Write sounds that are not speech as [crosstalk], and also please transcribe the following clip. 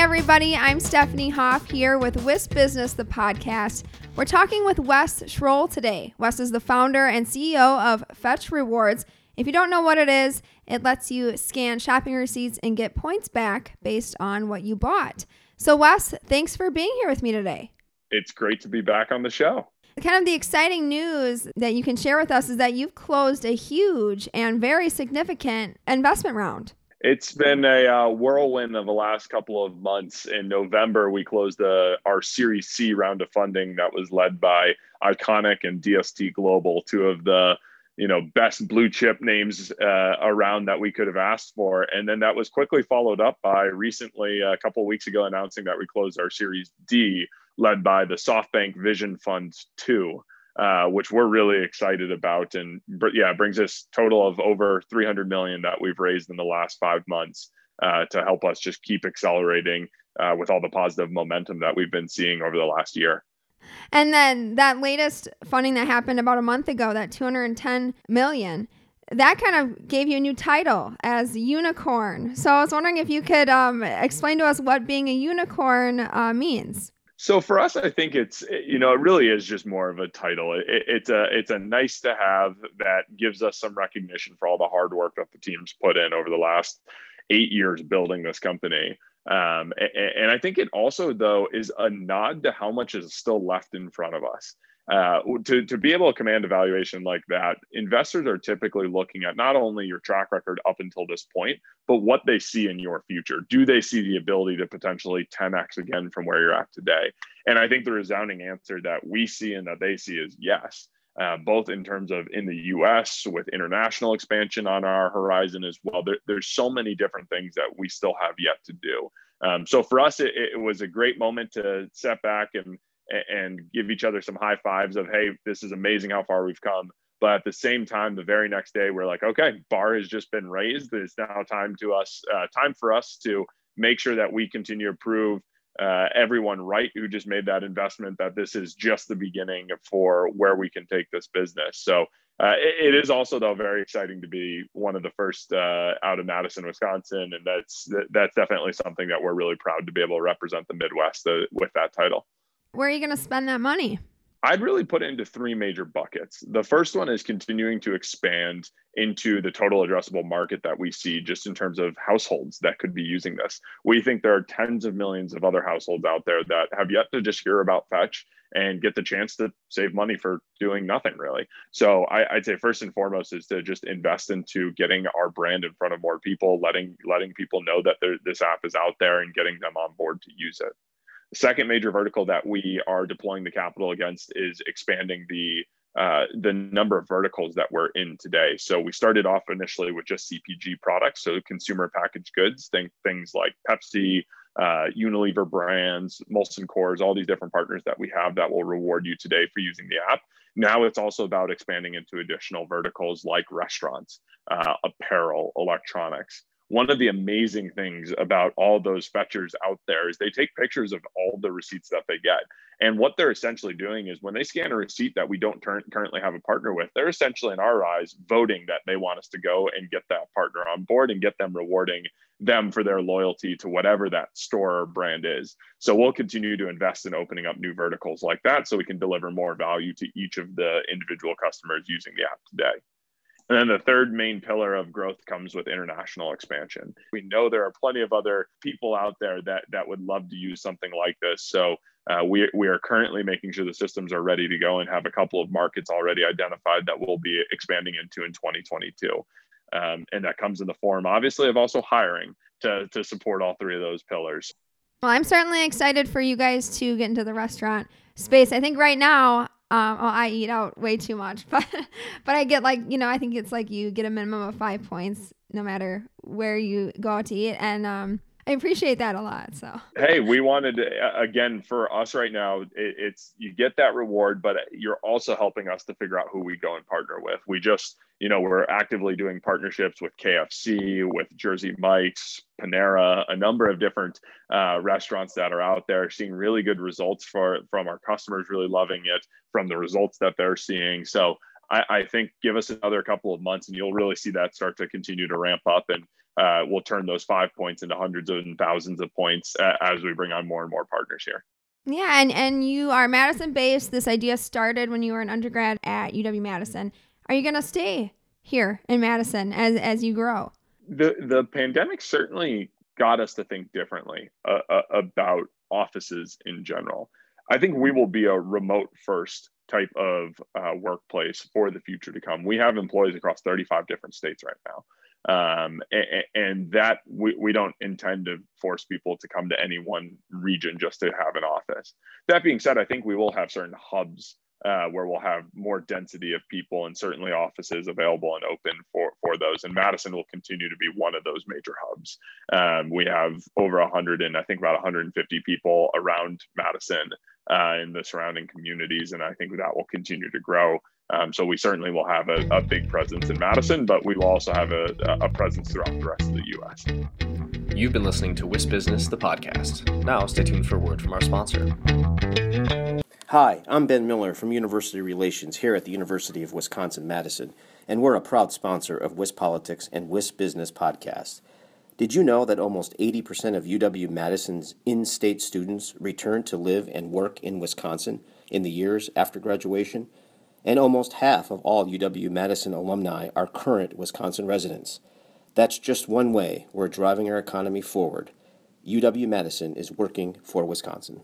Hi, everybody. I'm Stephanie Hoff here with WIS Business, the podcast. We're talking with Wes Schroll today. Wes is the founder and CEO of Fetch Rewards. If you don't know what it is, it lets you scan shopping receipts and get points back based on what you bought. So, Wes, thanks for being here with me today. It's great to be back on the show. Kind of the exciting news that you can share with us is that you've closed a huge and very significant investment round. It's been a uh, whirlwind of the last couple of months. In November, we closed the, our Series C round of funding that was led by ICONIQ and DST Global, two of the you know best blue chip names uh, around that we could have asked for. And then that was quickly followed up by recently a couple weeks ago announcing that we closed our Series D, led by the SoftBank Vision Fund Two uh, which we're really excited about. And yeah, brings us total of over 300 million that we've raised in the last five months uh, to help us just keep accelerating uh, with all the positive momentum that we've been seeing over the last year. And then that latest funding that happened about a month ago, that 210 million, that kind of gave you a new title as unicorn. So I was wondering if you could um, explain to us what being a unicorn uh, means. So for us, I think it's you know it really is just more of a title. It, it's a it's a nice to have that gives us some recognition for all the hard work that the team's put in over the last eight years building this company. Um, and, and I think it also though is a nod to how much is still left in front of us uh, to, to be able to command a valuation like that, investors are typically looking at not only your track record up until this point, but what they see in your future. Do they see the ability to potentially 10x again from where you're at today? And I think the resounding answer that we see and that they see is yes. Uh, both in terms of in the US with international expansion on our horizon as well. There, there's so many different things that we still have yet to do. Um, so for us, it, it was a great moment to step back and and give each other some high fives of hey this is amazing how far we've come. But at the same time the very next day we're like okay bar has just been raised. It's now time to us uh, time for us to make sure that we continue to prove uh, everyone right who just made that investment that this is just the beginning for where we can take this business. So uh, it, it is also though very exciting to be one of the first uh, out of Madison, Wisconsin, and that's that's definitely something that we're really proud to be able to represent the Midwest uh, with that title. Where are you going to spend that money? I'd really put it into three major buckets. The first one is continuing to expand into the total addressable market that we see just in terms of households that could be using this. We think there are tens of millions of other households out there that have yet to just hear about Fetch and get the chance to save money for doing nothing really. So I, would say first and foremost is to just invest into getting our brand in front of more people, letting letting people know that there, this app is out there and getting them on board to use it. The second major vertical that we are deploying the capital against is expanding the uh, the number of verticals that we're in today. So we started off initially with just CPG products, so consumer packaged goods, think things like Pepsi, uh, Unilever brands, Molson Coors, all these different partners that we have that will reward you today for using the app. Now it's also about expanding into additional verticals like restaurants, uh, apparel, electronics one of the amazing things about all those fetchers out there is they take pictures of all the receipts that they get. And what they're essentially doing is when they scan a receipt that we don't ter- currently have a partner with, they're essentially, in our eyes, voting that they want us to go and get that partner on board and get them rewarding them for their loyalty to whatever that store or brand is. So we'll continue to invest in opening up new verticals like that so we can deliver more value to each of the individual customers using the app today. And then the third main pillar of growth comes with international expansion. We know there are plenty of other people out there that that would love to use something like this. So uh, we, we are currently making sure the systems are ready to go and have a couple of markets already identified that we'll be expanding into in 2022. Um, and that comes in the form, obviously, of also hiring to, to support all three of those pillars. Well, I'm certainly excited for you guys to get into the restaurant space. I think right now um, well, I eat out way too much, [laughs] but but I get like you know I think it's like you get a minimum of five points no matter where you go out to eat, and um, I appreciate that a lot. So, hey, we wanted to, again for us right now, it, it's you get that reward, but you're also helping us to figure out who we go and partner with. We just, you know, we're actively doing partnerships with KFC, with Jersey Mike's, Panera, a number of different uh, restaurants that are out there, seeing really good results for from our customers, really loving it from the results that they're seeing. So. I, I think give us another couple of months and you'll really see that start to continue to ramp up and uh, we'll turn those five points into hundreds and thousands of points uh, as we bring on more and more partners here. Yeah, and and you are Madison based. This idea started when you were an undergrad at UW Madison. Are you going to stay here in Madison as as you grow? The the pandemic certainly got us to think differently uh, uh about offices in general. I think we will be a remote first type of uh, workplace for the future to come. We have employees across 35 different states right now um, and, and, that we, we don't intend to force people to come to any one region just to have an office that being said i think we will have certain hubs uh, where we'll have more density of people and certainly offices available and open for, for those. And Madison will continue to be one of those major hubs. Um, we have over 100 and I think about 150 people around Madison uh, in the surrounding communities. And I think that will continue to grow. Um, so we certainly will have a, a, big presence in Madison, but we will also have a, a presence throughout the rest of the U.S. You've been listening to WIS Business, the podcast. Now stay tuned for a word from our sponsor. Hi, I'm Ben Miller from University Relations here at the University of Wisconsin Madison, and we're a proud sponsor of WIS Politics and Wisp Business podcast. Did you know that almost 80% of UW Madison's in state students return to live and work in Wisconsin in the years after graduation? And almost half of all UW Madison alumni are current Wisconsin residents. That's just one way we're driving our economy forward. UW Madison is working for Wisconsin.